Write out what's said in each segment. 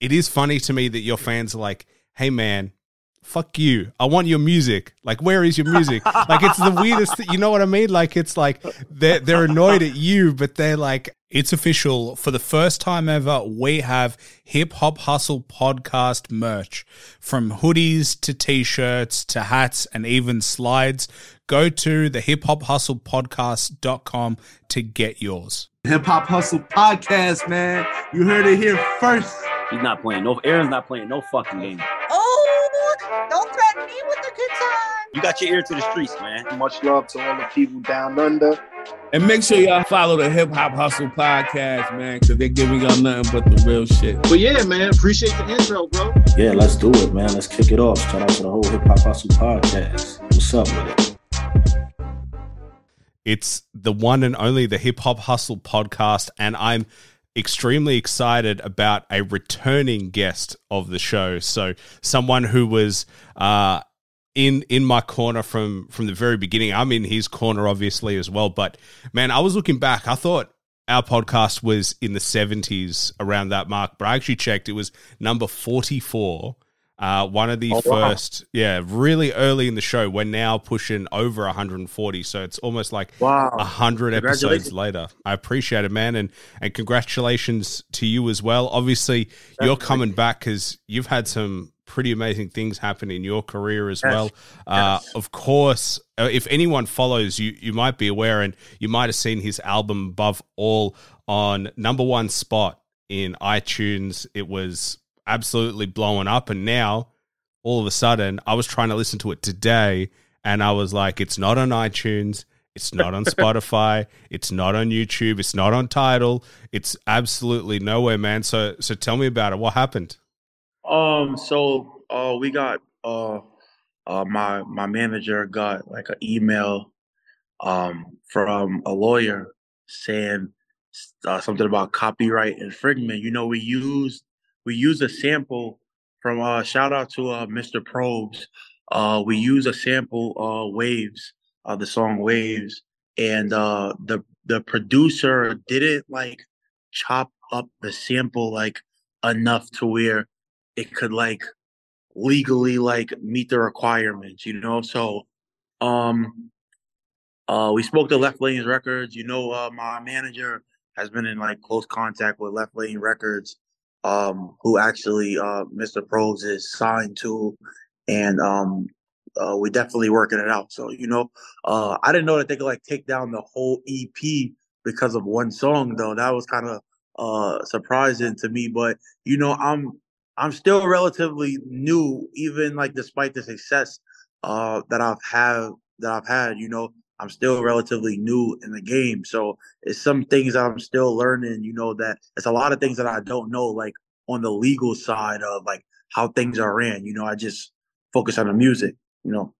it is funny to me that your fans are like, "Hey, man." Fuck you. I want your music. Like, where is your music? like, it's the weirdest. You know what I mean? Like, it's like they're they're annoyed at you, but they're like, it's official. For the first time ever, we have Hip Hop Hustle podcast merch from hoodies to t shirts to hats and even slides. Go to the hip hop hustle podcast.com to get yours. Hip Hop Hustle Podcast, man. You heard it here first. He's not playing. No, Aaron's not playing no fucking game. Oh, don't threaten me with the good time. You got your ear to the streets, man. Much love to all the people down under. And make sure y'all follow the Hip Hop Hustle podcast, man, because they're giving y'all nothing but the real shit. But yeah, man, appreciate the intro, bro. Yeah, let's do it, man. Let's kick it off. Shout out to the whole Hip Hop Hustle podcast. What's up with it? It's the one and only the Hip Hop Hustle podcast, and I'm extremely excited about a returning guest of the show. So, someone who was uh, in in my corner from from the very beginning. I'm in his corner, obviously as well. But man, I was looking back. I thought our podcast was in the 70s around that mark, but I actually checked. It was number 44 uh, one of the oh, first, wow. yeah, really early in the show. We're now pushing over 140, so it's almost like wow. 100 episodes later. I appreciate it, man, and and congratulations to you as well. Obviously, you're coming back because you've had some pretty amazing things happen in your career as yes. well. Uh, yes. Of course, uh, if anyone follows you, you might be aware, and you might have seen his album Above All on number one spot in iTunes. It was absolutely blowing up. And now, all of a sudden, I was trying to listen to it today, and I was like, it's not on iTunes. It's not on Spotify. It's not on YouTube. It's not on Tidal. It's absolutely nowhere, man. So, so tell me about it. What happened? Um. So, uh, we got uh, uh, my my manager got like an email, um, from a lawyer saying uh, something about copyright infringement. You know, we used we use a sample from uh shout out to uh Mr. Probz. Uh we use a sample uh Waves, uh the song Waves and uh the the producer didn't like chop up the sample like enough to where it could like legally like meet the requirements, you know? So um uh we spoke to Left Lanes Records, you know uh my manager has been in like close contact with Left Lane Records um, who actually uh, Mr. Probz is signed to, and um, uh, we definitely working it out. So you know, uh, I didn't know that they could like take down the whole EP because of one song though. That was kind of uh, surprising to me. But you know, I'm I'm still relatively new, even like despite the success uh, that I've had that I've had. You know, I'm still relatively new in the game. So it's some things that I'm still learning, you know, that it's a lot of things that I don't know, like on the legal side of like how things are ran. You know, I just focus on the music, you know.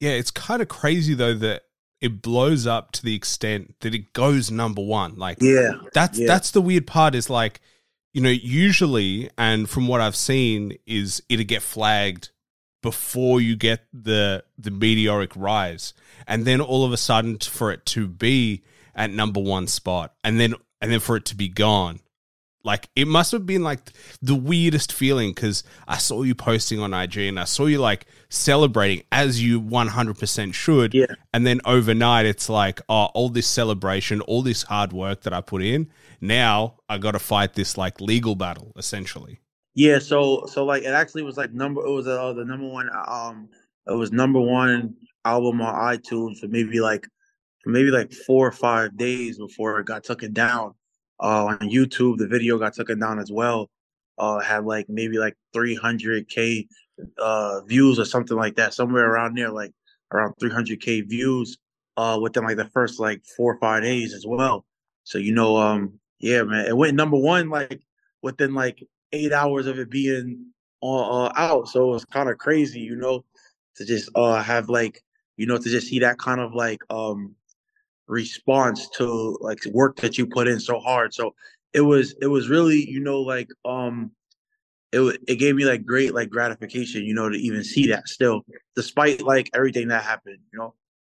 Yeah, it's kind of crazy though that it blows up to the extent that it goes number one. Like yeah, that's yeah. that's the weird part is like, you know, usually and from what I've seen is it'll get flagged before you get the the meteoric rise. And then all of a sudden for it to be at number one spot and then and then for it to be gone. Like it must have been like the weirdest feeling because i saw you posting on ig and i saw you like celebrating as you 100% should. Yeah. and then overnight it's like oh all this celebration all this hard work that i put in now i gotta fight this like legal battle essentially yeah, so so like it actually was like number it was uh, the number one um it was number one album on iTunes for maybe like for maybe like four or five days before it got taken down. Uh, on YouTube, the video got taken down as well. Uh, had like maybe like 300k uh views or something like that, somewhere around there, like around 300k views uh within like the first like four or five days as well. So you know, um, yeah, man, it went number one like within like eight hours of it being uh, out. So it was kind of crazy, you know, to just uh have like, you know, to just see that kind of like um response to like work that you put in so hard. So it was it was really, you know, like um it it gave me like great like gratification, you know, to even see that still, despite like everything that happened, you know.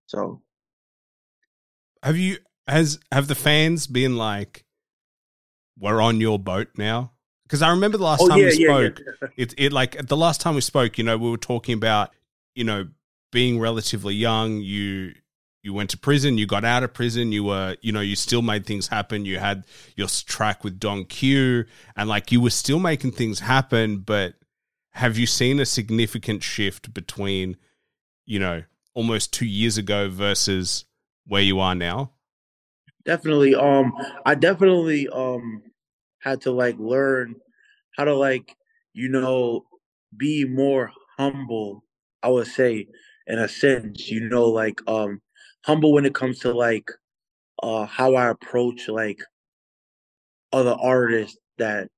So have you has have the fans been like we're on your boat now because I remember the last Oh time yeah, we spoke. yeah. It it like the last time we spoke, you know, we were talking about you know being relatively young. You you went to prison, you got out of prison, you were you know you still made things happen. You had your track with Don Q, and like you were still making things happen. But have you seen a significant shift between you know almost two years ago versus where you are now? definitely um i definitely um had to like learn how to like you know be more humble i would say in a sense you know like um humble when it comes to like uh how i approach like other artists that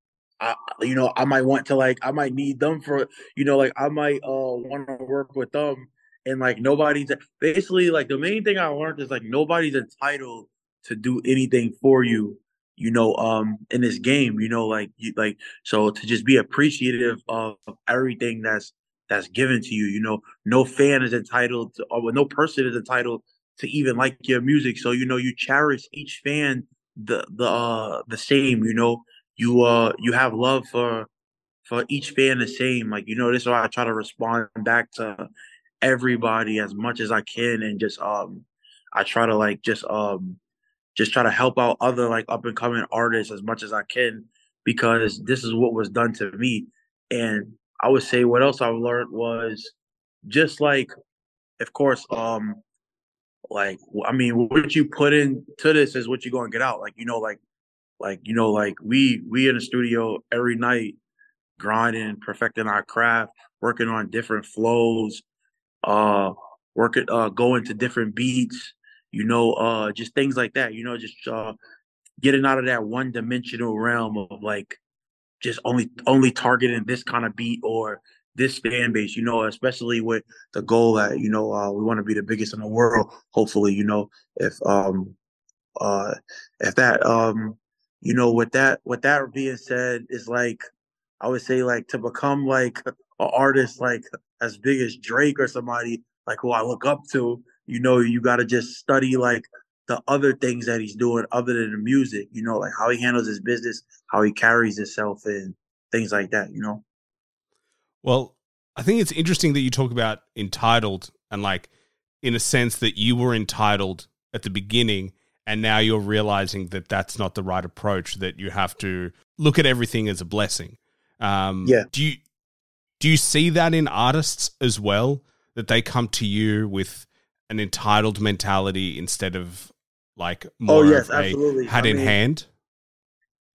I, you know, I might want to like, I might need them for, you know, like I might uh want to work with them, and like nobody's basically like the main thing I learned is like nobody's entitled to do anything for you, you know, um, in this game, you know, like you like so to just be appreciative of, everything that's that's given to you, you know, no fan is entitled to, or no person is entitled to even like your music, so you know you cherish each fan the the uh the same, you know you uh you have love for for each fan the same. Like you know, this is why I try to respond back to everybody as much as I can, and just um I try to like just um just try to help out other like up and coming artists as much as I can because this is what was done to me. And I would say what else I've learned was just like, of course, um, like I mean, what you put into this is what you're gonna get out. Like you know, like like you know like we we in the studio every night grinding perfecting our craft working on different flows uh working uh going to different beats you know uh just things like that you know just uh getting out of that one dimensional realm of like just only only targeting this kind of beat or this fan base you know especially with the goal that you know uh we want to be the biggest in the world hopefully you know if um uh if that um you know with that with that being said is like i would say like to become like an artist like as big as drake or somebody like who i look up to you know you got to just study like the other things that he's doing other than the music you know like how he handles his business how he carries himself and things like that you know Well, I think it's interesting that you talk about entitled and like in a sense that you were entitled at the beginning and now you're realizing that that's not the right approach that you have to look at everything as a blessing. Um Yeah. do you do you see that in artists as well that they come to you with an entitled mentality instead of like more Oh, yes, of a absolutely. hat I in mean- hand?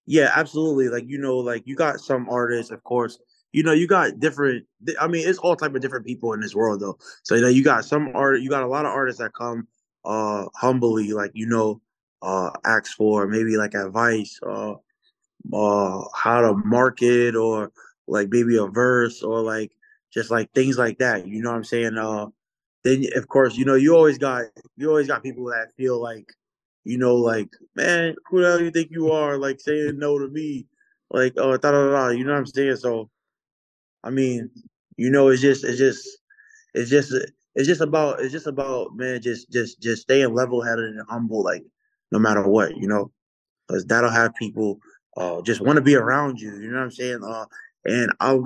Yeah, absolutely. Like you know, like you got some artists, of course. You know, you got different. I mean, it's all type of different people in this world, though. So you know, you got some art. You got a lot of artists that come uh humbly, like you know, uh ask for maybe like advice, uh, uh how to market or like maybe a verse or like just like things like that. You know what I'm saying? Uh, then of course, you know, you always got you always got people that feel like you know, like, man, who the hell you think you are? Like saying no to me, like, oh, da da da. You know what I'm saying? So, I mean, you know, it's just, it's just, it's just, it's just about, it's just about, man, just, just, just staying level headed and humble, like, no matter what, you know, because that'll have people uh just want to be around you. You know what I'm saying? Uh, and I,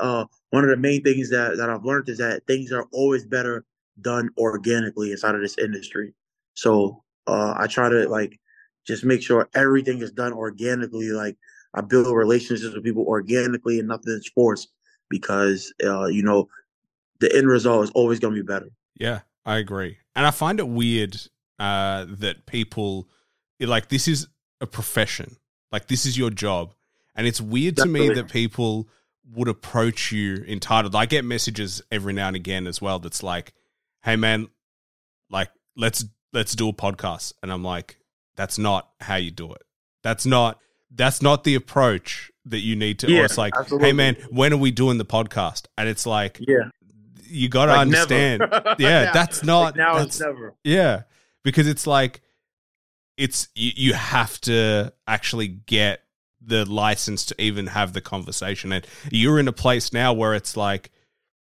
uh, one of the main things that that I've learned is that things are always better done organically inside of this industry. So uh, I try to like just make sure everything is done organically. Like I build relationships with people organically and nothing is forced because uh, you know the end result is always going to be better. Yeah, I agree. And I find it weird uh, that people like this is a profession. Like this is your job. And it's weird to me that people would approach you entitled. I get messages every now and again as well that's like, "Hey man, like let's let's do a podcast." And I'm like, "That's not how you do it. That's not that's not the approach that you need to." or Yeah, it's like, absolutely. "Hey man, when are we doing the podcast?" And it's like, Yeah, you got to Like, understand. Yeah, Now- that's not like now that's, it's never. yeah, because it's like it's you, you have to actually get the license to even have the conversation, and you're in a place now where it's like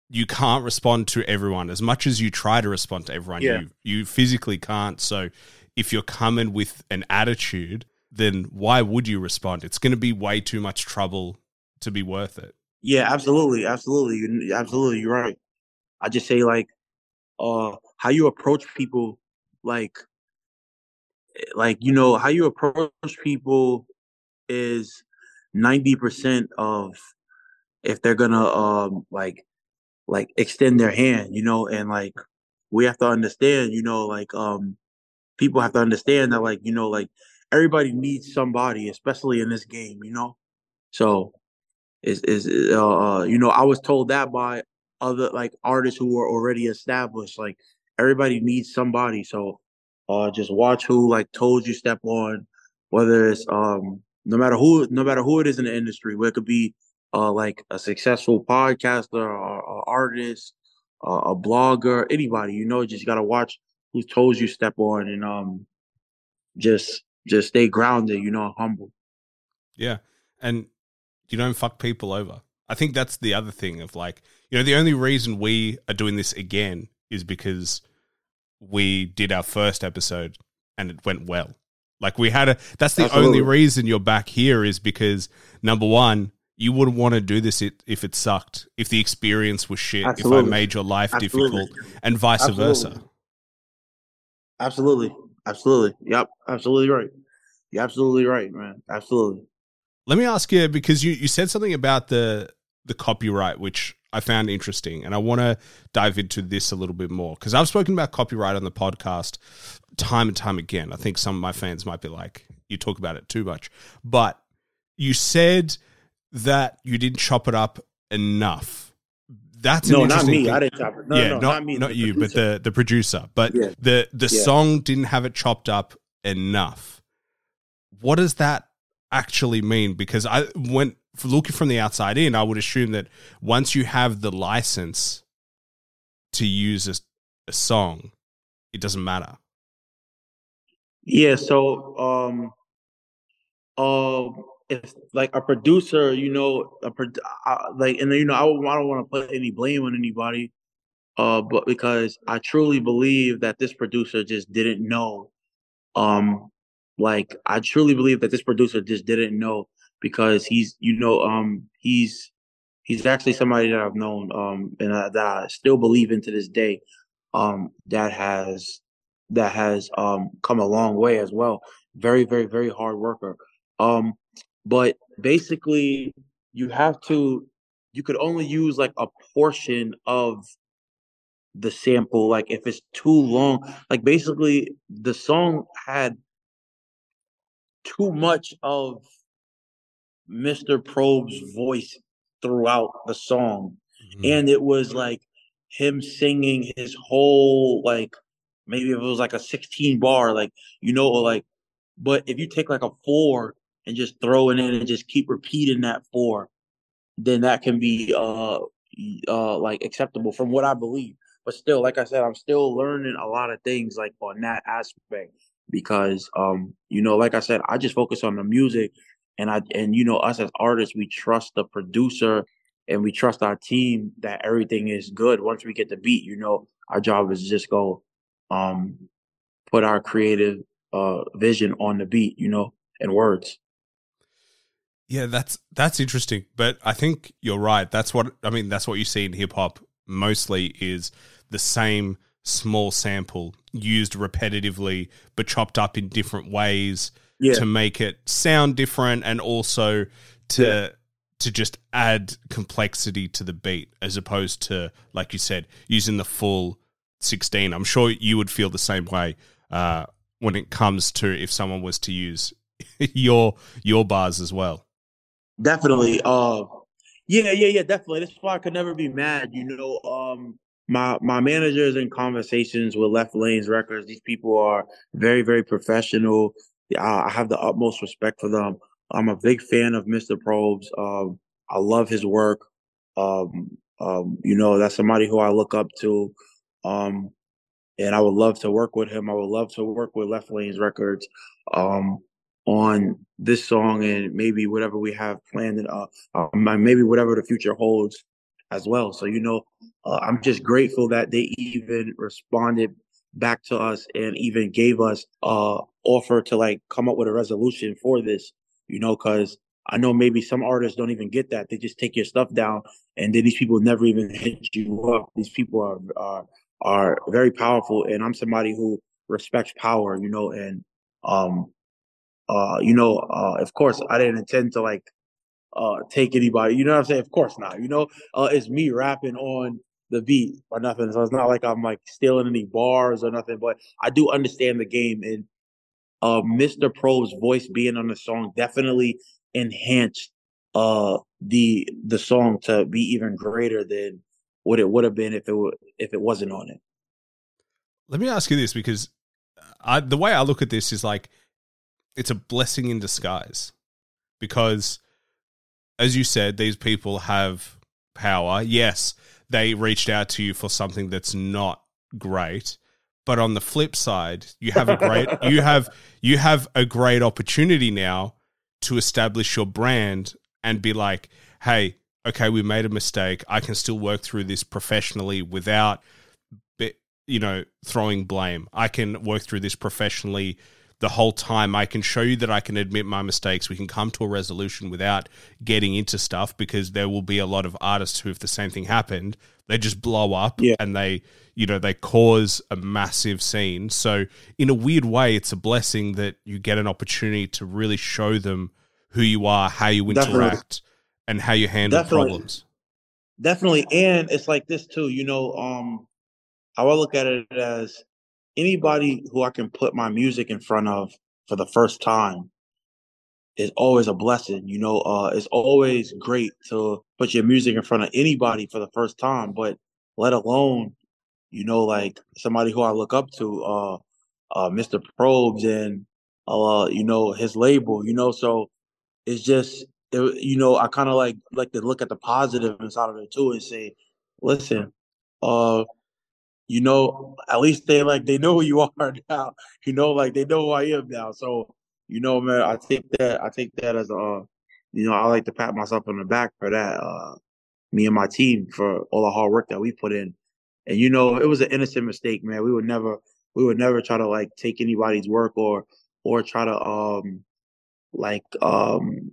you can't respond to everyone as much as you try to respond to everyone. Yeah. You you physically can't. So if you're coming with an attitude, then why would you respond? It's going to be way too much trouble to be worth it. Yeah, absolutely, absolutely, absolutely. You're right. I just say like, uh, how you approach people, like, like you know how you approach people is ninety percent of if they're gonna um like like extend their hand, you know, and like we have to understand, you know, like um people have to understand that like, you know, like everybody needs somebody, especially in this game, you know. So is is uh, uh you know, I was told that by other like artists who were already established. Like everybody needs somebody. So uh just watch who like told you step on, whether it's um no matter who no matter who it is in the industry, where it could be uh like a successful podcaster or, or artist, uh, a blogger, anybody, you know, just gotta watch whose toes you step on and um just just stay grounded, you know, humble. Yeah. And you don't fuck people over. I think that's the other thing of like, you know, the only reason we are doing this again is because we did our first episode and it went well. Like we had a that's the Absolutely. only reason you're back here is because number one, you wouldn't want to do this if it sucked, if the experience was shit, Absolutely. if I made your life Absolutely. difficult, and vice Absolutely. versa. Absolutely. Absolutely. Yep. Absolutely right. You're absolutely right, man. Absolutely. Let me ask you because you, you said something about the the copyright, which I found interesting, and I want to dive into this a little bit more because I've spoken about copyright on the podcast time and time again. I think some of my fans might be like, "You talk about it too much," but you said that you didn't chop it up enough. That's No, not me. thing. I didn't chop it. No, yeah, no, not, not me. not the you, but the the producer. But Yeah. the the Yeah. song didn't have it chopped up enough. What does that actually mean? Because I went looking from the outside in, I would assume that once you have the license to use a, a song, it doesn't matter. Yeah, so um uh if like a producer, you know, a pro- uh, like and you know, I, I don't want to put any blame on anybody uh but because I truly believe that this producer just didn't know um like I truly believe that this producer just didn't know because he's you know um he's he's actually somebody that I've known um and uh, that I still believe in to this day um that has that has um come a long way as well. Very very very hard worker. Um but basically you have to you could only use like a portion of the sample like if it's too long like basically the song had too much of Mr. Probz's voice throughout the song mm-hmm. and it was like him singing his whole like maybe if it was like a 16 bar like you know like but if you take like a four and just throw it in and just keep repeating that four then that can be uh uh like acceptable from what i believe. But still like i said i'm still learning a lot of things like on that aspect because um you know like i said i just focus on the music and i and you know us as artists we trust the producer and we trust our team that everything is good once we get the beat you know. Our job is just go um put our creative uh vision on the beat you know and words Yeah, that's that's interesting, but I think you're right. That's what I mean. That's what you see in hip hop mostly is the same small sample used repetitively, but chopped up in different ways yeah to make it sound different, and also to Yeah. to just add complexity to the beat, as opposed to like you said, using the full sixteen. I'm sure you would feel the same way uh, when it comes to if someone was to use your your bars as well. Definitely. Uh yeah, yeah, yeah, definitely. That's why I could never be mad. You know, um my my managers in conversations with Left Lanes Records, these people are very, very professional. I I have the utmost respect for them. I'm a big fan of Mr. Probz. Um, I love his work. Um, um, you know, that's somebody who I look up to. Um, and I would love to work with him. I would love to work with Left Lanes Records. Um, on this song and maybe whatever we have planned and uh, um, maybe whatever the future holds as well. So you know, uh, I'm just grateful that they even responded back to us and even gave us uh offer to like come up with a resolution for this. You know, because I know maybe some artists don't even get that. They just take your stuff down, and then these people never even hit you up. These people are are are very powerful, and I'm somebody who respects power, you know, and um, uh, you know, uh, of course, I didn't intend to like uh take anybody. You know what I'm saying? Of course not. You know, uh, it's me rapping on the beat or nothing. So it's not like I'm like stealing any bars or nothing. But I do understand the game, and uh, Mr. Probz's voice being on the song definitely enhanced uh the the song to be even greater than what it would have been if it were, if it wasn't on it. Let me ask you this because I, the way I look at this is like it's a blessing in disguise because as you said these people have power. Yes they reached out to you for something that's not great but on the flip side you have a great you have you have a great opportunity now to establish your brand and be like hey okay we made a mistake. I can still work through this professionally without you know throwing blame. I can work through this professionally the whole time. I can show you that I can admit my mistakes. We can come to a resolution without getting into stuff because there will be a lot of artists who, if the same thing happened, they just blow up yeah. and they, you know, they cause a massive scene. So, in a weird way, it's a blessing that you get an opportunity to really show them who you are, how you interact, Definitely. and how you handle Definitely. problems. Definitely. And it's like this too, you know, um, how I look at it as anybody who I can put my music in front of for the first time is always a blessing. You know, uh, it's always great to put your music in front of anybody for the first time, but let alone, you know, like somebody who I look up to, uh, uh, Mr. Probz and, uh, you know, his label, you know, so it's just, it, you know, I kind of like, like to look at the positive inside of it too and say, listen, uh, you know, at least they like they know who you are now. You know, like they know who I am now. So, you know, man, I take that I take that as a you know, I like to pat myself on the back for that. Uh me and my team for all the hard work that we put in. And you know, it was an innocent mistake, man. We would never we would never try to like take anybody's work or or try to um like um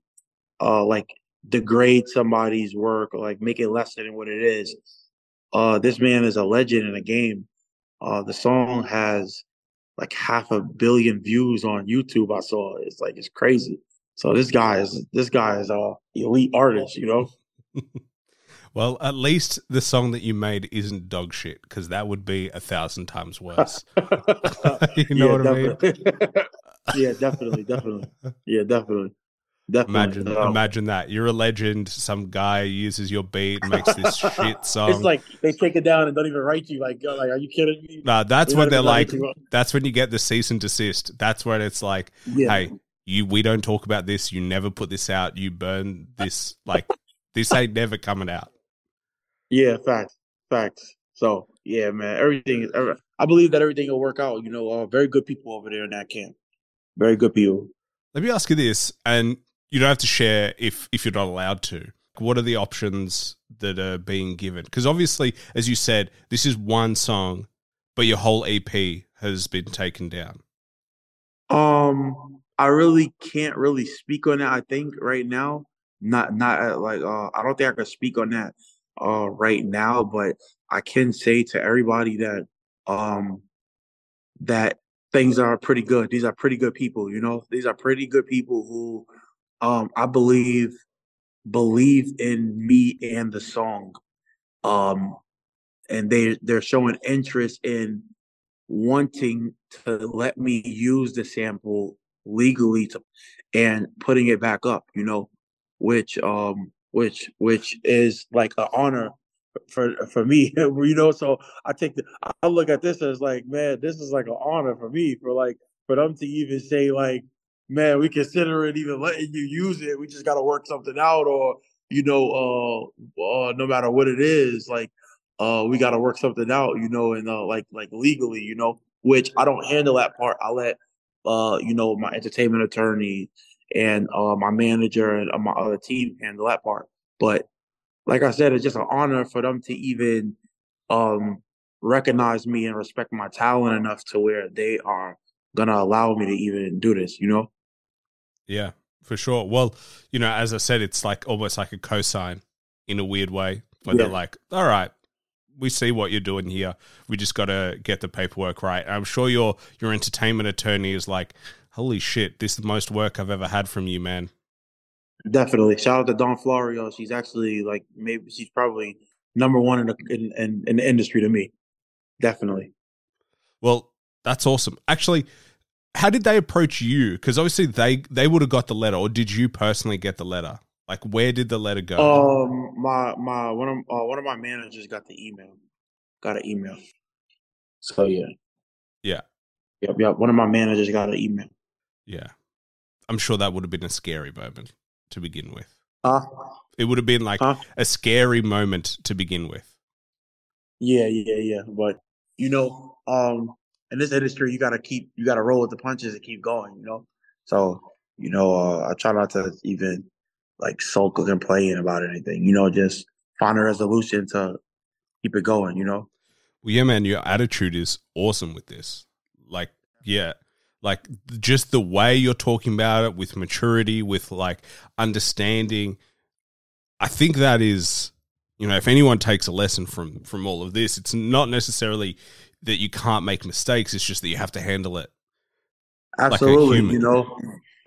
uh like degrade somebody's work or like make it less than what it is. Uh, this man is a legend in the game. Uh, the song has like half a billion views on YouTube. I saw it's like it's crazy. So this guy is this guy is a elite artist, you know. well, at least the song that you made isn't dog shit because that would be a thousand times worse. you know yeah, what definitely. I mean? yeah, definitely, definitely. Yeah, definitely. Definitely. Imagine, imagine that you're a legend. Some guy uses your beat, makes this shit song. It's like they take it down and don't even write you. Like, like, are you kidding me? Nah, that's when they're like. That's when you get the cease and desist. That's when it's like, yeah. hey, you, we don't talk about this. You never put this out. You burn this. Like, this ain't never coming out. Yeah, facts, facts. So yeah, man, everything is. I believe that everything will work out. You know, uh, very good people over there in that camp. Very good people. Let me ask you this, and you don't have to share if if you're not allowed to. What are the options that are being given? Because obviously, as you said, this is one song, but your whole EP has been taken down. Um, I really can't really speak on that. I think right now, not not uh, like uh, I don't think I can speak on that uh right now, but I can say to everybody that um that things are pretty good. These are pretty good people, you know. These are pretty good people who um, I believe believe in me and the song. Um, and they they're showing interest in wanting to let me use the sample legally to and putting it back up, you know, which um which which is like an honor for for me, you know. So I take the I look at this as like, man, this is like an honor for me for like for them to even say like, man, we consider it even letting you use it. We just got to work something out, or you know, uh, uh, no matter what it is, like, uh, we got to work something out, you know, and uh, like, like legally, you know, which I don't handle that part. I let, uh, you know, my entertainment attorney and uh, my manager and uh, my other team handle that part. But like I said, it's just an honor for them to even um recognize me and respect my talent enough to where they are gonna allow me to even do this, you know? Yeah. for sure. Well, you know, as I said, it's like almost like a cosign in a weird way, where they're like, "All right, we see what you're doing here. We just got to get the paperwork right." I'm sure your your entertainment attorney is like, "Holy shit, this is the most work I've ever had from you, man." Definitely. Shout out to Don Florio. She's actually like maybe she's probably number one in the in, in, in the industry to me. Definitely. Well, that's awesome. Actually, how did they approach you? Because obviously they they would have got the letter, or did you personally get the letter? Like, where did the letter go? Um, my my one of uh, one of my managers got the email. Got an email. So yeah. Yeah. Yep. Yep. One of my managers got an email. yeah, I'm sure that would have been a scary moment to begin with. Huh? It would have been like Huh? a scary moment to begin with. Yeah, yeah, yeah. But you know, um, in this industry, you gotta keep, you gotta roll with the punches and keep going. You know, so you know, uh, I try not to even like sulk or complain about anything. You know, just find a resolution to keep it going. You know. Well, yeah, man, your attitude is awesome with this. Like, yeah, like just the way you're talking about it with maturity, with like understanding. I think that is, you know, if anyone takes a lesson from from all of this, it's not necessarily that you can't make mistakes. It's just that you have to handle it. Absolutely. human. you know,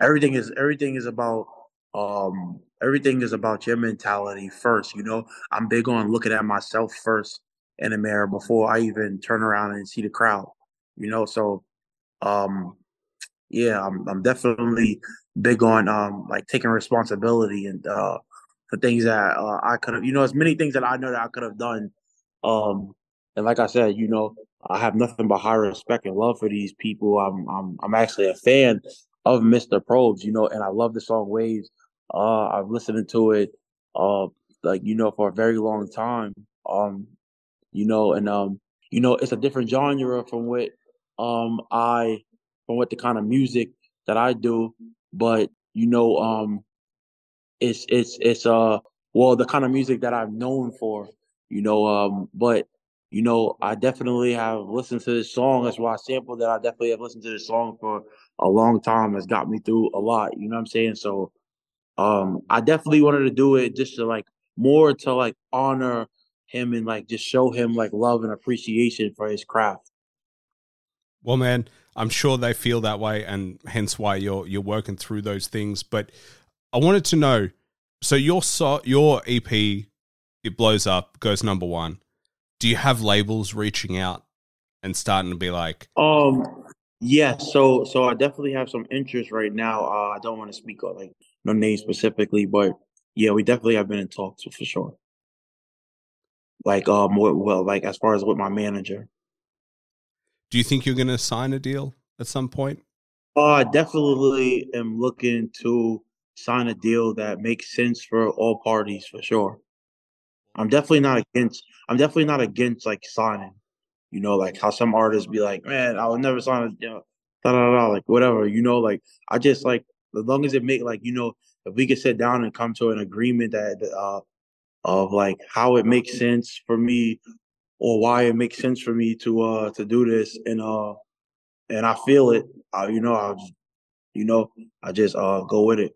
everything is everything is about um everything is about your mentality first. You know, I'm big on looking at myself first in the mirror before I even turn around and see the crowd. You know, so um yeah, I'm I'm definitely big on um like taking responsibility and uh for things that uh, I could have you know, as many things that I know that I could have done. Um and like I said, you know, I have nothing but high respect and love for these people. I'm I'm I'm actually a fan of Mr. Probz, you know, and I love the song Waves. Uh I've listened to it uh like you know for a very long time. Um you know and um you know it's a different genre from what um I from what the kind of music that I do, but you know um it's it's it's uh well the kind of music that I'm known for, you know um but you know, I definitely have listened to this song. That's why I sampled that. I definitely have listened to this song for a long time. It's got me through a lot. You know what I'm saying? So, um, I definitely wanted to do it just to like more to like honor him and like just show him like love and appreciation for his craft. Well, man, I'm sure they feel that way, and hence why you're you're working through those things. But I wanted to know, so your so your EP, it blows up, goes number one. Do you have labels reaching out and starting to be like, Um, yeah. So, so I definitely have some interest right now. Uh, I don't want to speak on like no name specifically, but yeah, we definitely have been in talks for sure. Like, um, well, well, like as far as with my manager. do you think you're going to sign a deal at some point? Uh, I definitely am looking to sign a deal that makes sense for all parties for sure. I'm definitely not against. I'm definitely not against like signing. You know, like how some artists be like, "Man, I will never sign a you know, da da da," like whatever. You know, like I just like as long as it make like you know, if we could sit down and come to an agreement that uh of like how it makes sense for me or why it makes sense for me to uh to do this and uh and I feel it, uh, you know, I'll just, you know, I just uh go with it.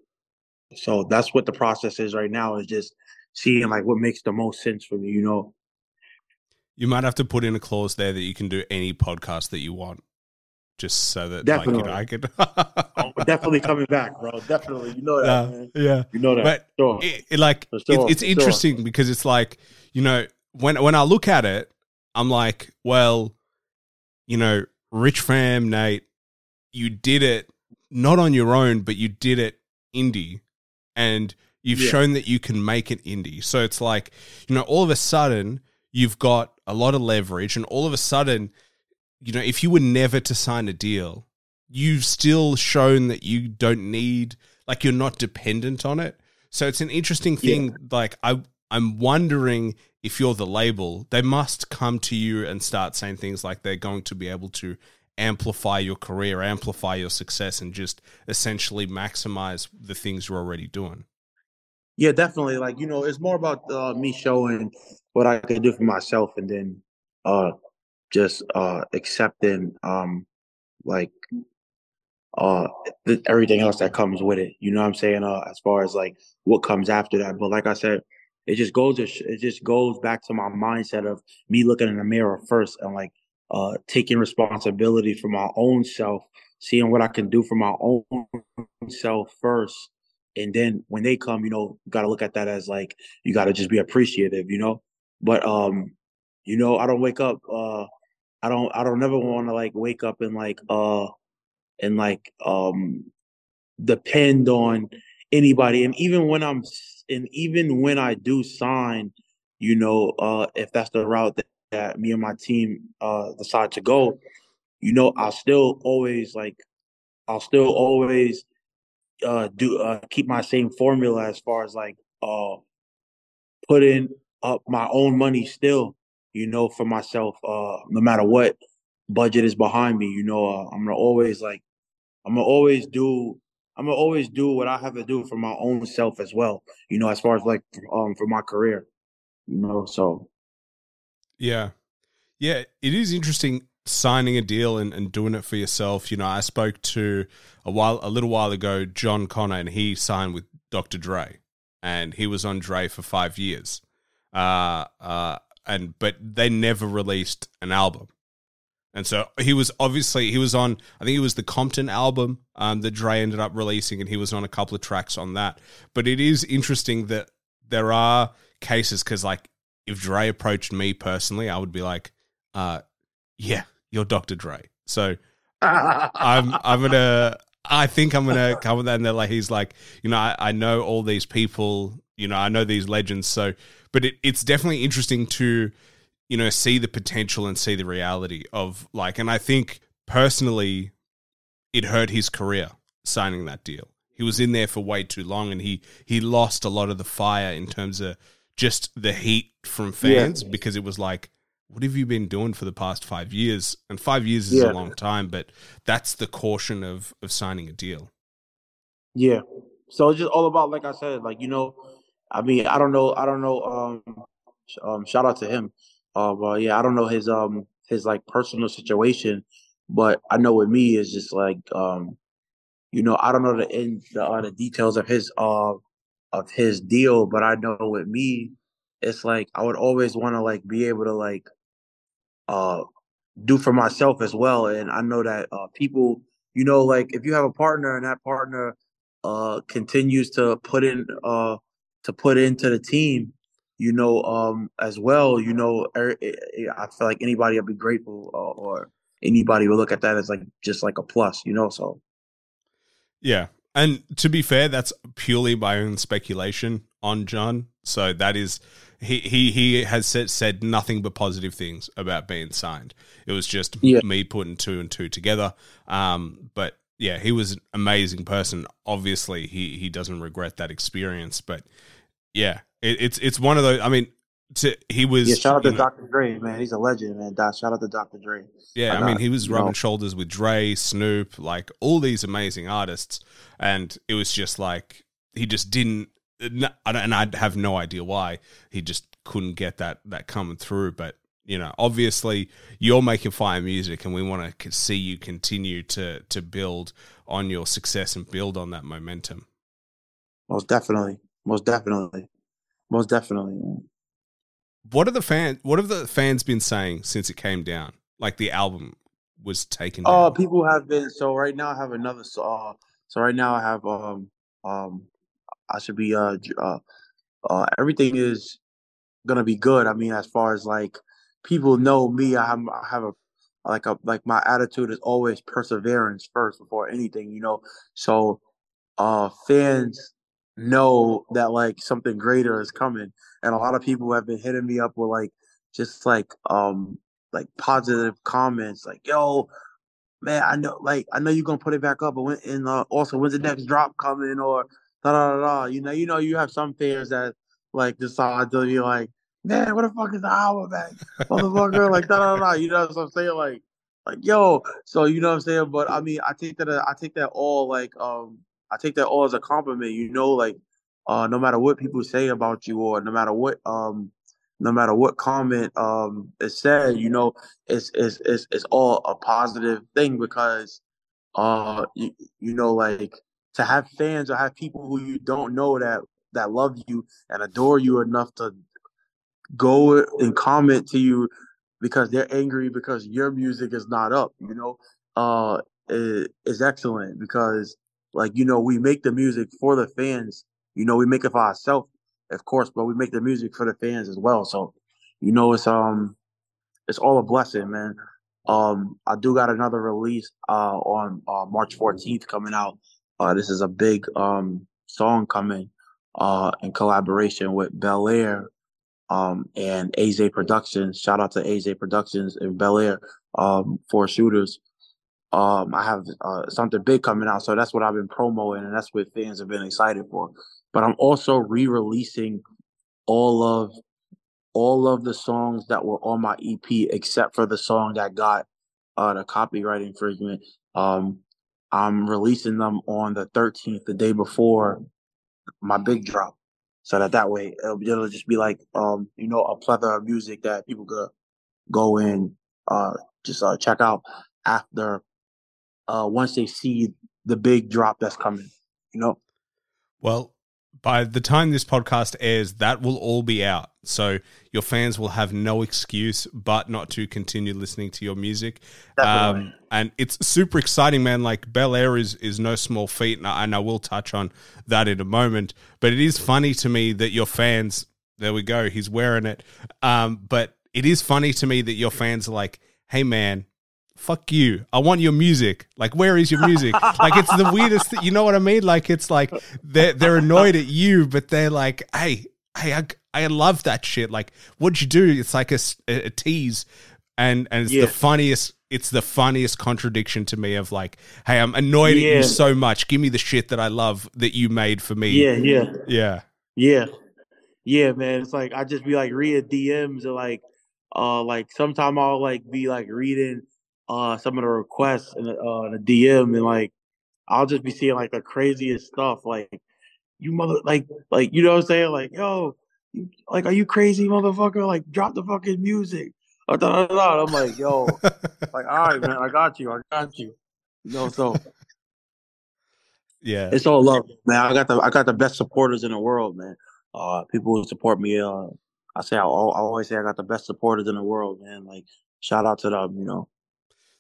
So that's what the process is right now is just seeing like what makes the most sense for me, you know. You might have to put in a clause there that you can do any podcast that you want, just so that like, you know, Definitely. I could. Oh, I'm definitely coming back, bro. Definitely, you know that, Yeah, man. yeah. You know that. But sure. it, it, like For it- it's for sure. interesting because it's like you know when when I look at it, I'm like, well, you know, Richfam Nate, you did it not on your own, but you did it indie, and you've Yeah. shown that you can make it indie. So it's like you know, all of a sudden you've got a lot of leverage, and all of a sudden, you know, if you were never to sign a deal, you've still shown that you don't need like you're not dependent on it. So it's an interesting thing. Like I, I'm wondering if you're the label, they must come to you and start saying things like they're going to be able to amplify your career, amplify your success, and just essentially maximize the things you're already doing. Yeah, definitely. Like, you know, it's more about uh, me showing what I can do for myself and then uh just uh accepting um like uh th- everything else that comes with it. You know what I'm saying? Uh, as far as like what comes after that. But like I said, it just goes it just goes back to my mindset of me looking in the mirror first and like uh taking responsibility for my own self, seeing what I can do for my own self first. And then when they come, you know, got to look at that as like you got to just be appreciative, you know. But um, you know, I don't wake up. uh I don't. I don't never want to like wake up and like uh and like um depend on anybody. And even when I'm and even when I do sign, you know, uh if that's the route that, that me and my team uh decide to go, you know, I'll still always like I'll still always uh do uh keep my same formula as far as like uh putting up my own money still, you know, for myself, uh no matter what budget is behind me, you know, uh, I'm gonna always like I'm gonna always do I'm gonna always do what I have to do for my own self as well, you know, as far as like um for my career. You know, so Yeah. Yeah, it is interesting signing a deal and, and doing it for yourself. You know, I spoke to a while a little while ago Jon Connor and he signed with Dr. Dre and he was on Dre for five years. Uh uh and but they never released an album. And so he was obviously he was on I think it was the Compton album um, that Dre ended up releasing, and he was on a couple of tracks on that. But it is interesting that there are cases because like if Dre approached me personally, I would be like, uh, yeah, you're Dr. Dre. So I'm I'm gonna I think I'm gonna come with that and they're like he's like, you know, I, I know all these people, you know, I know these legends. So but it, it's definitely interesting to you know, see the potential and see the reality of like, and I think personally, it hurt his career signing that deal. He was in there for way too long, and he he lost a lot of the fire in terms of just the heat from fans yeah. because it was like, what have you been doing for the past five years? And five years is yeah. a long time, but that's the caution of of signing a deal. Yeah. So it's just all about, like I said, like you know, I mean, I don't know, I don't know. Um, um shout out to him uh, yeah, I don't know his um his like personal situation, but I know with me is just like um, you know, I don't know the in the uh, the details of his uh of his deal, but I know with me, it's like I would always want to like be able to like uh do for myself as well, and I know that uh people, you know, like if you have a partner and that partner uh continues to put in uh to put into the team you know, um, as well, you know, er, eh, eh, I feel like anybody would be grateful or, or anybody would look at that as like just like a plus, you know. So, yeah, and to be fair, that's purely my own speculation on Jon. So that is he he he has said said nothing but positive things about being signed. It was just yeah. me putting two and two together. Um, but yeah, he was an amazing person. Obviously, he he doesn't regret that experience, but yeah, it, it's it's one of those. I mean, to, he was. Yeah, shout out to know, Dr. Dre, man. He's a legend, man. Shout out to Dr. Dre. Yeah, I, I mean, he was rubbing know. shoulders with Dre, Snoop, like all these amazing artists, and it was just like he just didn't. And I have no idea why he just couldn't get that that coming through, but you know, obviously you're making fire music, and we want to see you continue to to build on your success and build on that momentum. Most definitely, most definitely, most definitely. Man. What are the fans? What have the fans been saying since it came down? Like the album was taken. Oh, uh, people have been. So right now I have another. Uh, so right now I have. Um. Um. I should be. Uh. Uh. uh everything is gonna be good. I mean, as far as like people know me, I have. I have a like a like my attitude is always perseverance first before anything. You know. So, uh, fans know that like something greater is coming. And a lot of people have been hitting me up with like just like um like positive comments like yo man I know like I know you're gonna put it back up but when and uh, also when's the next drop coming? Or da da da da you know you know you have some fans that like decide to be like man what the fuck is the album back motherfucker like da da da. You know what I'm saying? Like like yo so you know what I'm saying? But I mean I take that I take that all like um I take that all as a compliment. You know, like uh, no matter what people say about you, or no matter what um, no matter what comment um is said, you know, it's it's it's it's all a positive thing because uh, you, you know, like to have fans or have people who you don't know that that love you and adore you enough to go and comment to you because they're angry because your music is not up. You know, uh, is, is excellent because like you know we make the music for the fans. You know, we make it for ourselves, of course, but we make the music for the fans as well. So, you know, it's um, it's all a blessing, man. Um, I do got another release uh on uh, March 14th coming out. Uh, this is a big um song coming uh in collaboration with Belaire um and AZ Productions. Shout out to AZ Productions and Belaire um for shooters. Um, I have uh, something big coming out, so that's what I've been promoting, and that's what fans have been excited for. But I'm also re-releasing all of all of the songs that were on my EP, except for the song that got uh, the copyright infringement. Um, I'm releasing them on the 13th, the day before my big drop, so that that way it'll, it'll just be like um, you know a plethora of music that people could go in uh, just uh, check out after uh, once they see the big drop that's coming. You know. Well, by the time this podcast airs, that will all be out. So your fans will have no excuse but not to continue listening to your music. Um, and it's super exciting, man. Like Belaire is, is no small feat, and I, and I will touch on that in a moment. But it is funny to me that your fans, there we go, he's wearing it. Um, but it is funny to me that your fans are like, hey, man, fuck you. I want your music. Like, where is your music? like, it's the weirdest. Th- you know what I mean? Like, it's like they're they're annoyed at you, but they're like, hey, hey, I, I love that shit. Like, what'd you do? It's like a, a tease, and and it's Yeah. the funniest. It's the funniest contradiction to me of like, hey, I'm annoyed at you so much. Give me the shit that I love that you made for me. Yeah, yeah, yeah. yeah, yeah, man. It's like I just be like reading DMs or like, uh, like sometime I'll like be like reading uh some of the requests in the, uh the DM and like I'll just be seeing like the craziest stuff like you mother like like you know what I'm saying like yo you, like are you crazy motherfucker like drop the fucking music da, da, da. I'm like yo like all right man I got you I got you you know so yeah. it's all love, man. I got the I got the best supporters in the world, man. Uh, people who support me. Uh, I say I, I always say I got the best supporters in the world, man. Like shout out to them, you know.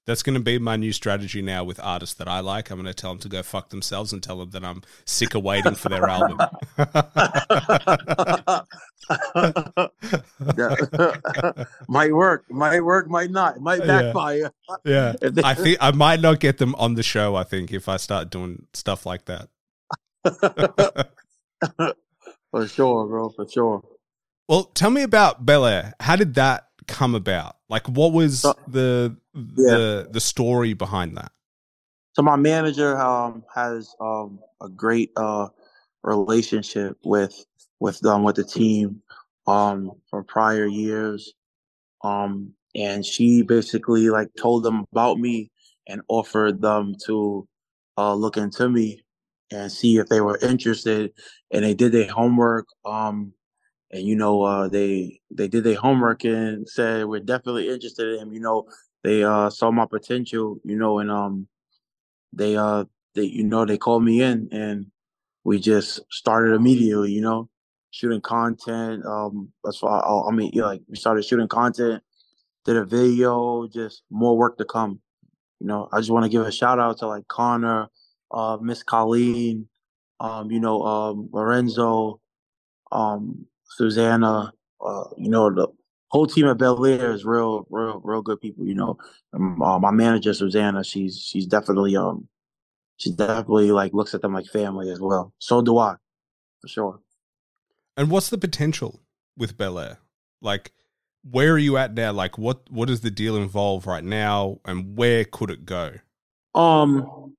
That's going to be my new strategy now with artists that I like. I'm going to tell them to go fuck themselves and tell them that I'm sick of waiting for their album. Might work, might work, might not. Might backfire. yeah. If they- I think I might not get them on the show, I think, if I start doing stuff like that. for sure, bro, for sure. Well, tell me about Belaire. How did that come about? Like what was So- the the the story behind that? So my manager um has um a great uh relationship with with them with the team um from prior years. Um and she basically like told them about me and offered them to uh look into me and see if they were interested and they did their homework um and you know uh they they did their homework and said we're definitely interested in him. You know they uh saw my potential you know and um they uh they you know they called me in and we just started immediately you know shooting content um as far i mean yeah, like we started shooting content did a video just more work to come. You know i just want to give a shout out to like connor uh miss colleen um you know um lorenzo um susanna uh you know the whole team at Belaire is real, real, real good people. You know, um, uh, my manager Susanna, she's she's definitely um, she definitely like looks at them like family as well. So do I, for sure. And what's the potential with Belaire? Like where are you at now? Like what what does the deal involve right now and where could it go? Um,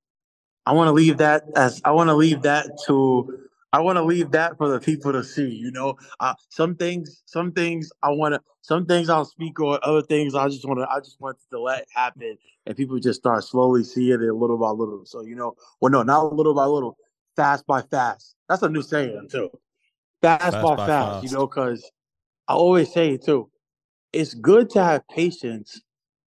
I want to leave that as I want to leave that to I want to leave that for the people to see. You know, uh, some things, some things I want to, some things I'll speak on. Other things I just want to, I just want to let happen, and people just start slowly seeing it little by little. So you know, well, no, not little by little, fast by fast. That's a new saying too. Fast, Fast by, by fast, You know, because I always say it too. It's good to have patience,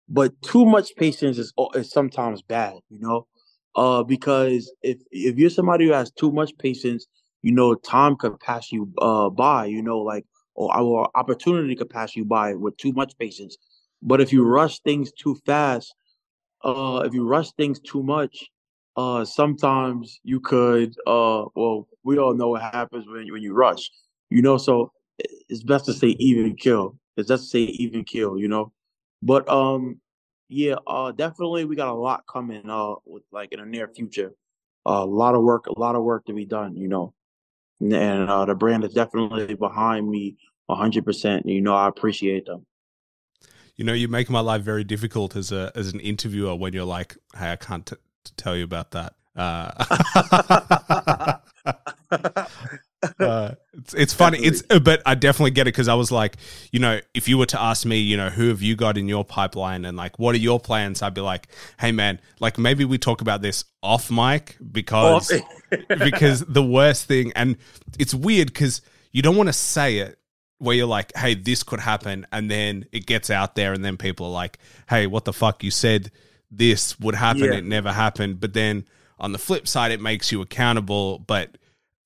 but too much patience is is sometimes bad. You know, Uh, because if if you're somebody who has too much patience, you know, time could pass you uh by. You know, like or, or opportunity could pass you by with too much patience. But if you rush things too fast, uh, if you rush things too much, uh, sometimes you could, uh, well, we all know what happens when when you rush, you know. So it's best to say even kill. It's best to say even kill, you know. But um, yeah, uh, definitely we got a lot coming, uh, with like in the near future. Uh, a lot of work, a lot of work to be done, you know. And, uh, the brand is definitely behind me, hundred percent. You know, I appreciate them. You know, you make my life very difficult as a as an interviewer when you're like, "Hey, I can't t- tell you about that." Uh, uh, it's, it's funny. It's but I definitely get it because I was like, you know, if you were to ask me, you know, who have you got in your pipeline and like what are your plans, I'd be like, hey man, like maybe we talk about this off mic because because the worst thing, and it's weird because you don't want to say it where you're like, hey, this could happen, and then it gets out there, and then people are like, hey, what the fuck? You said this would happen, Yeah. it never happened. But then on the flip side, it makes you accountable. But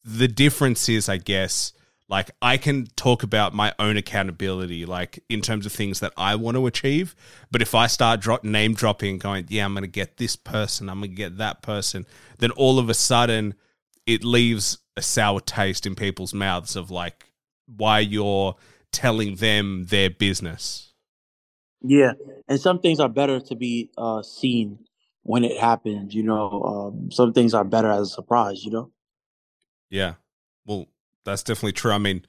the difference is, I guess, like I can talk about my own accountability, like in terms of things that I want to achieve. But if I start drop, name dropping, going, yeah, I'm going to get this person, I'm going to get that person, then all of a sudden it leaves a sour taste in people's mouths of like why you're telling them their business. Yeah, and some things are better to be uh, seen when it happens. You know, um, some things are better as a surprise. You know. Yeah. Well, that's definitely true. I mean,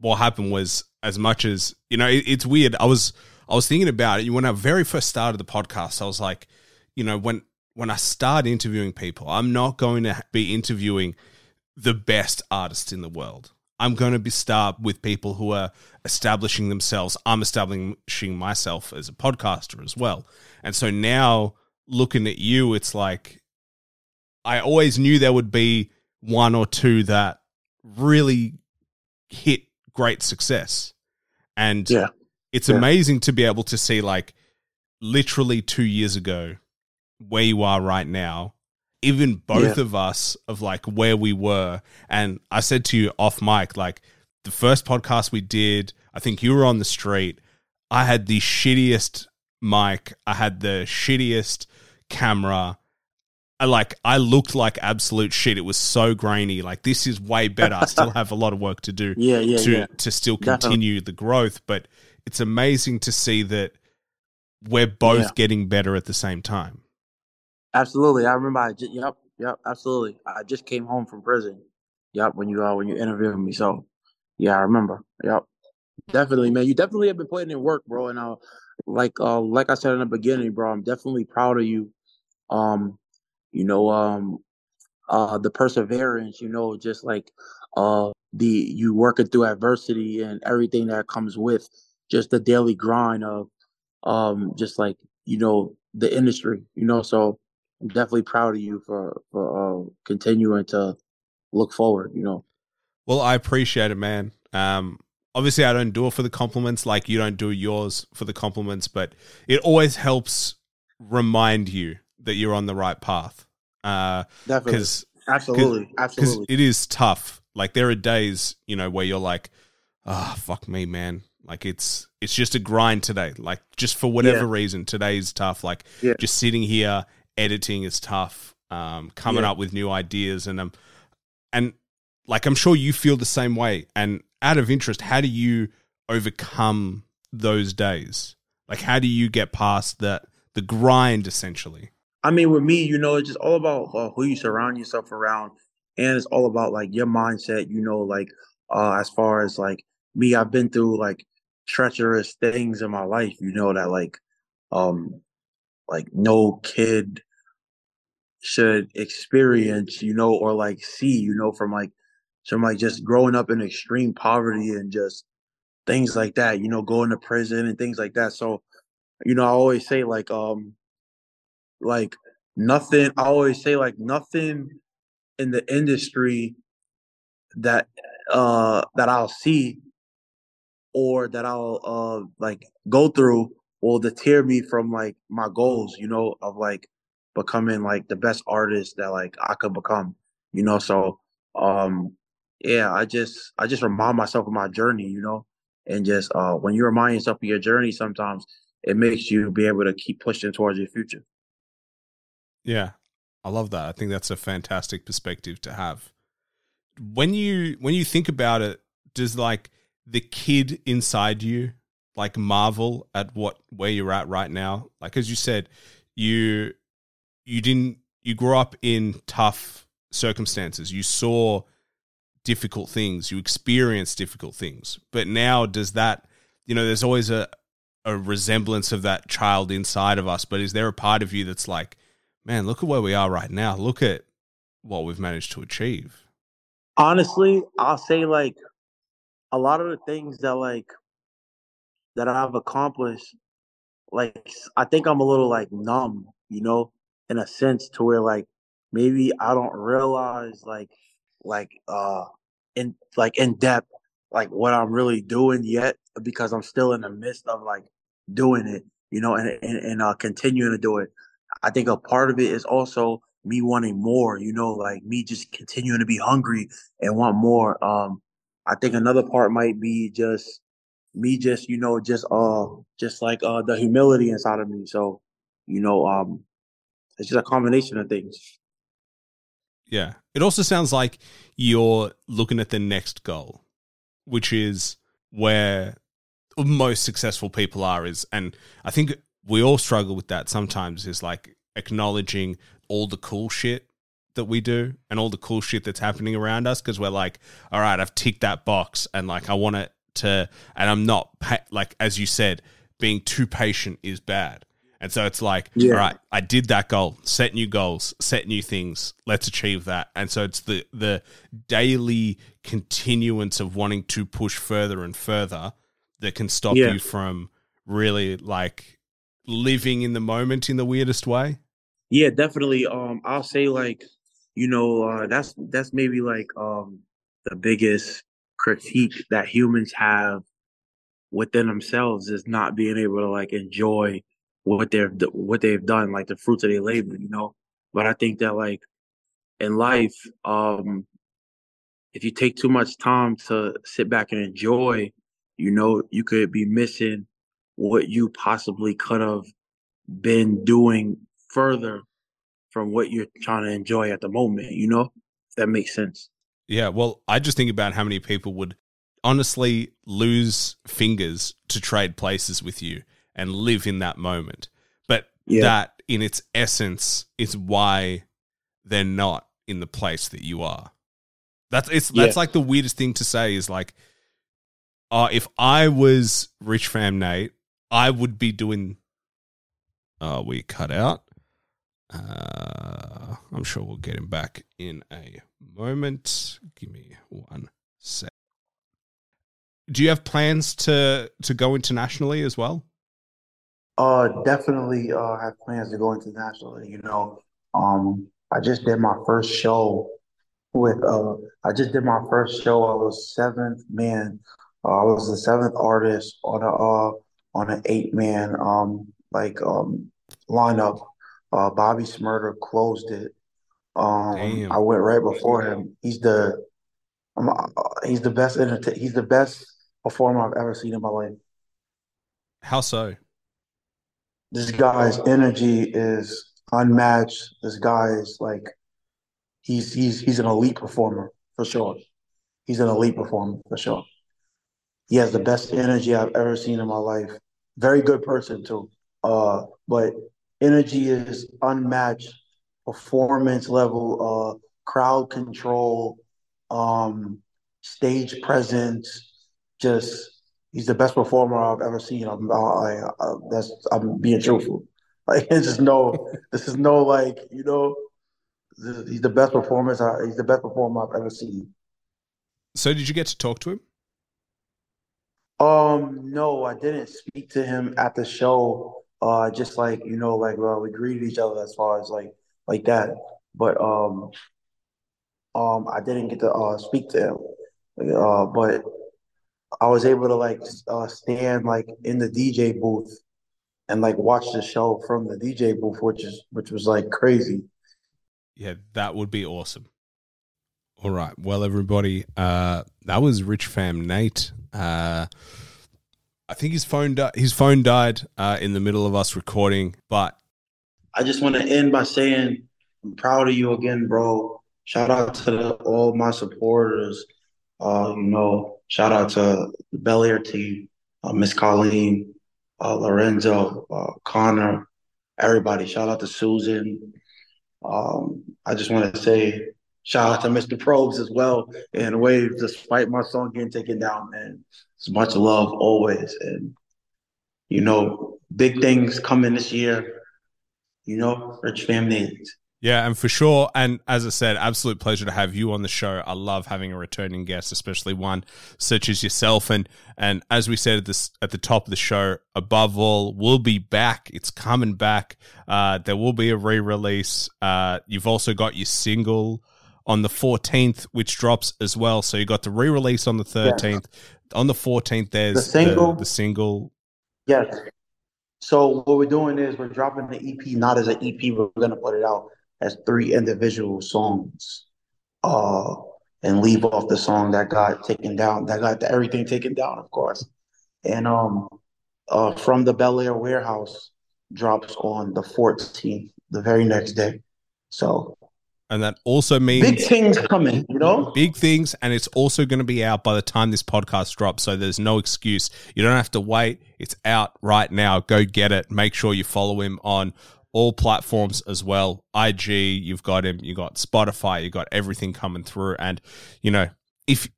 what happened was as much as, you know, it, it's weird. I was I was thinking about it when I very first started the podcast. I was like, you know, when when I start interviewing people, I'm not going to be interviewing the best artists in the world. I'm going to be start with people who are establishing themselves. I'm establishing myself as a podcaster as well. And so now looking at you, it's like I always knew there would be one or two that really hit great success. And Yeah. it's Yeah. amazing to be able to see like literally 2 years ago where you are right now even both Yeah. of us of like where we were and i said to you off mic like the first podcast we did i think you were on the street i had the shittiest mic i had the shittiest camera I like I looked like absolute shit. It was so grainy. Like this is way better. I still have a lot of work to do Yeah, yeah, to yeah. to still Definitely. continue the growth, but it's amazing to see that we're both Yeah. getting better at the same time. Absolutely. I remember. I just, yep, yep, absolutely. I just came home from prison. Yep, when you uh when you interviewed me. So, yeah, I remember. Yep, definitely, man. You definitely have been putting in work, bro. And uh, like uh, like I said in the beginning, bro, I'm definitely proud of you. Um, you know, um, uh, the perseverance. You know, just like uh, the you working through adversity and everything that comes with just the daily grind of um, just like you know the industry. You know, so I'm definitely proud of you for for uh, continuing to look forward. You know. Well, I appreciate it, man. Um, obviously, I don't do it for the compliments, like you don't do yours for the compliments, but it always helps remind you that you're on the right path. Uh, Definitely. because Absolutely. because Absolutely. it is tough. Like there are days, you know, where you're like, ah, fuck me, man. Like it's it's just a grind today. Like just for whatever Yeah. reason, today is tough. Like Yeah. just sitting here editing is tough. Um, coming Yeah. up with new ideas and um, and like I'm sure you feel the same way. And out of interest, how do you overcome those days? Like how do you get past that the grind essentially? I mean, with me, you know, it's just all about uh, who you surround yourself around, and it's all about like your mindset. You know, like uh, as far as like me, I've been through like treacherous things in my life. You know that like, um, like no kid should experience. You know, or like see. You know, from like from like just growing up in extreme poverty and just things like that. You know, going to prison and things like that. So, you know, I always say like, um, like nothing i always say like nothing in the industry that uh that i'll see or that i'll uh like go through will deter me from like my goals you know of like becoming like the best artist that like I could become. You know, so um yeah, I just I just remind myself of my journey, you know, and just uh when you remind yourself of your journey, sometimes it makes you be able to keep pushing towards your future. Yeah, I love that. I think that's a fantastic perspective to have. When you when you think about it, does like the kid inside you like marvel at what where you're at right now? Like as you said, you you didn't you grew up in tough circumstances. You saw difficult things, you experienced difficult things. But now does that you know, there's always a a resemblance of that child inside of us, but is there a part of you that's like, man, look at where we are right now. Look at what we've managed to achieve. Honestly, I'll say like a lot of the things that like that I've accomplished, like I think I'm a little like numb, you know, in a sense to where like maybe I don't realize like like uh in like in depth like what I'm really doing yet because I'm still in the midst of like doing it, you know, and and, and uh continuing to do it. I think a part of it is also me wanting more, you know, like me just continuing to be hungry and want more. Um, I think another part might be just me just, you know, just uh just like uh the humility inside of me. So, you know, um it's just a combination of things. Yeah. It also sounds like you're looking at the next goal, which is where most successful people are is and I think we all struggle with that sometimes is like acknowledging all the cool shit that we do and all the cool shit that's happening around us because we're like all right i've ticked that box and like i want it to and i'm not pa- like as you said being too patient is bad and so it's like Yeah. all right i did that goal set new goals set new things let's achieve that and so it's the the daily continuance of wanting to push further and further that can stop Yeah. you from really like living in the moment in the weirdest way Yeah, definitely. Um, I'll say like, you know, uh, that's that's maybe like um the biggest critique that humans have within themselves is not being able to like enjoy what they've what they've done, like the fruits of their labor, you know. But I think that like in life, um, if you take too much time to sit back and enjoy, you know, you could be missing what you possibly could have been doing further from what you're trying to enjoy at the moment, you know? If that makes sense. Yeah, well, I just think about how many people would honestly lose fingers to trade places with you and live in that moment. But Yeah. that, in its essence, is why they're not in the place that you are. That's it's that's Yeah. like the weirdest thing to say is like, oh, if I was Richfam Nate, I would be doing. Oh, we cut out. Uh, I'm sure we'll get him back in a moment. Give me one sec. Do you have plans to to go internationally as well? Uh, definitely uh have plans to go internationally, you know. Um, I just did my first show with uh I just did my first show. I was seventh man. Uh, I was the seventh artist on a uh on an eight man um like um lineup. Uh Bobby Shmurda closed it. Um Damn. I went right before him. He's the I'm, uh, he's the best entertain he's the best performer I've ever seen in my life. How so? This guy's energy is unmatched. This guy is like he's he's he's an elite performer for sure. He's an elite performer for sure. He has the best energy I've ever seen in my life. Very good person too. Uh, but energy is unmatched. Performance level, uh, crowd control, um, stage presence. Just he's the best performer I've ever seen. I'm, I, I, that's I'm being truthful. Like it's just no, this is no like you know, he's the best performance. I, he's the best performer I've ever seen. So did you get to talk to him? Um, no, I didn't speak to him at the show. Uh, just like you know, like well, we greeted each other as far as like like that. But um, um, I didn't get to uh speak to him. Uh, but I was able to like uh stand like in the DJ booth and like watch the show from the DJ booth, which is which was like crazy. Yeah, that would be awesome. All right. Well, everybody, uh, that was Richfam Nate. Uh, I think his phone di- his phone died uh, in the middle of us recording, but I just want to end by saying I'm proud of you again, bro. Shout out to the, all my supporters. Uh, you know, shout out to the Belaire team, uh, Miss Colleen, uh, Lorenzo, uh, Connor, everybody. Shout out to Susan. Um, I just want to say shout out to Mr. Probz as well and a Wave, despite my song getting taken down, man. It's much love always. And, you know, big things coming this year. You know, Richfam. Yeah, and for sure. And as I said, absolute pleasure to have you on the show. I love having a returning guest, especially one such as yourself. And and as we said at this at the top of the show, above all, we'll be back. It's coming back. Uh, there will be a re-release. Uh, you've also got your single on the 14th, which drops as well. So you got the re-release on the 13th. On the 14th, there's The single. the, the single. Yes. So what we're doing is we're dropping the EP not as an EP, we're gonna put it out as three individual songs. Uh and leave off the song that got taken down, that got everything taken down, of course. And um uh from the Belaire warehouse drops on the 14th, the very next day. So And that also means big things coming, you know? big things and it's also going to be out by the time this podcast drops so there's no excuse. You don't have to wait. It's out right now. Go get it. Make sure you follow him on all platforms as well. Ig you've got him. You got spotify. You got everything coming through. And you know if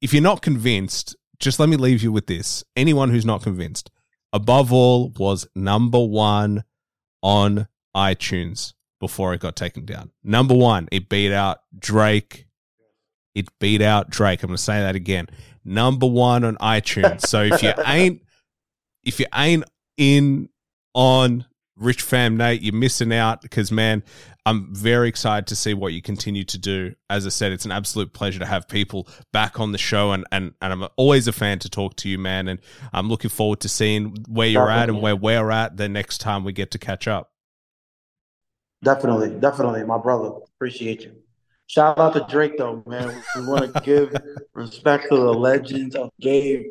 if you're not convinced just let me leave you with this. Anyone who's not convinced above all was number one on itunes before it got taken down number one it beat out drake it beat out Drake. I'm going to say that again. Number one on iTunes. So if you ain't, if you ain't in on Richfam Nate, you're missing out because man, I'm very excited to see what you continue to do. As I said, it's an absolute pleasure to have people back on the show, and and and I'm always a fan to talk to you, man. And I'm looking forward to seeing where you're at and where we're at the next time we get to catch up. Definitely, definitely, my brother. Appreciate you. Shout out to Drake though, man. We want to give respect to the legends of game.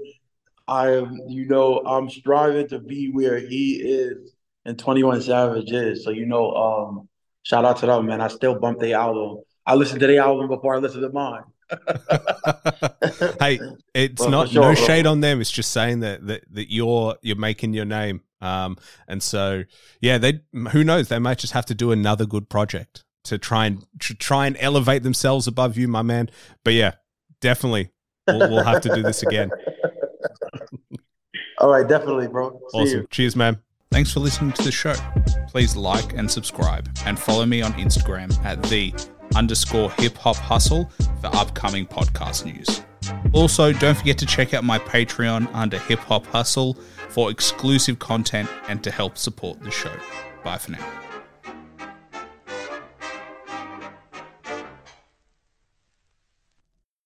I am, you know, I'm striving to be where he is and 21 Savage is. So you know, um, shout out to them, man. I still bump their album. I listened to their album before I listened to mine. hey, it's Well, not sure, no shade on them. It's just saying that that, that you're you're making your name. Um, and so yeah, they who knows they might just have to do another good project to try and to try and elevate themselves above you, my man. But yeah, definitely we'll, we'll have to do this again. All right, definitely, bro. See you. Awesome. Cheers, man. Thanks for listening to the show. Please like and subscribe and follow me on Instagram at the underscore hip hop hustle for upcoming podcast news. Also, don't forget to check out my Patreon under Hip Hop Hustle for exclusive content and to help support the show. Bye for now.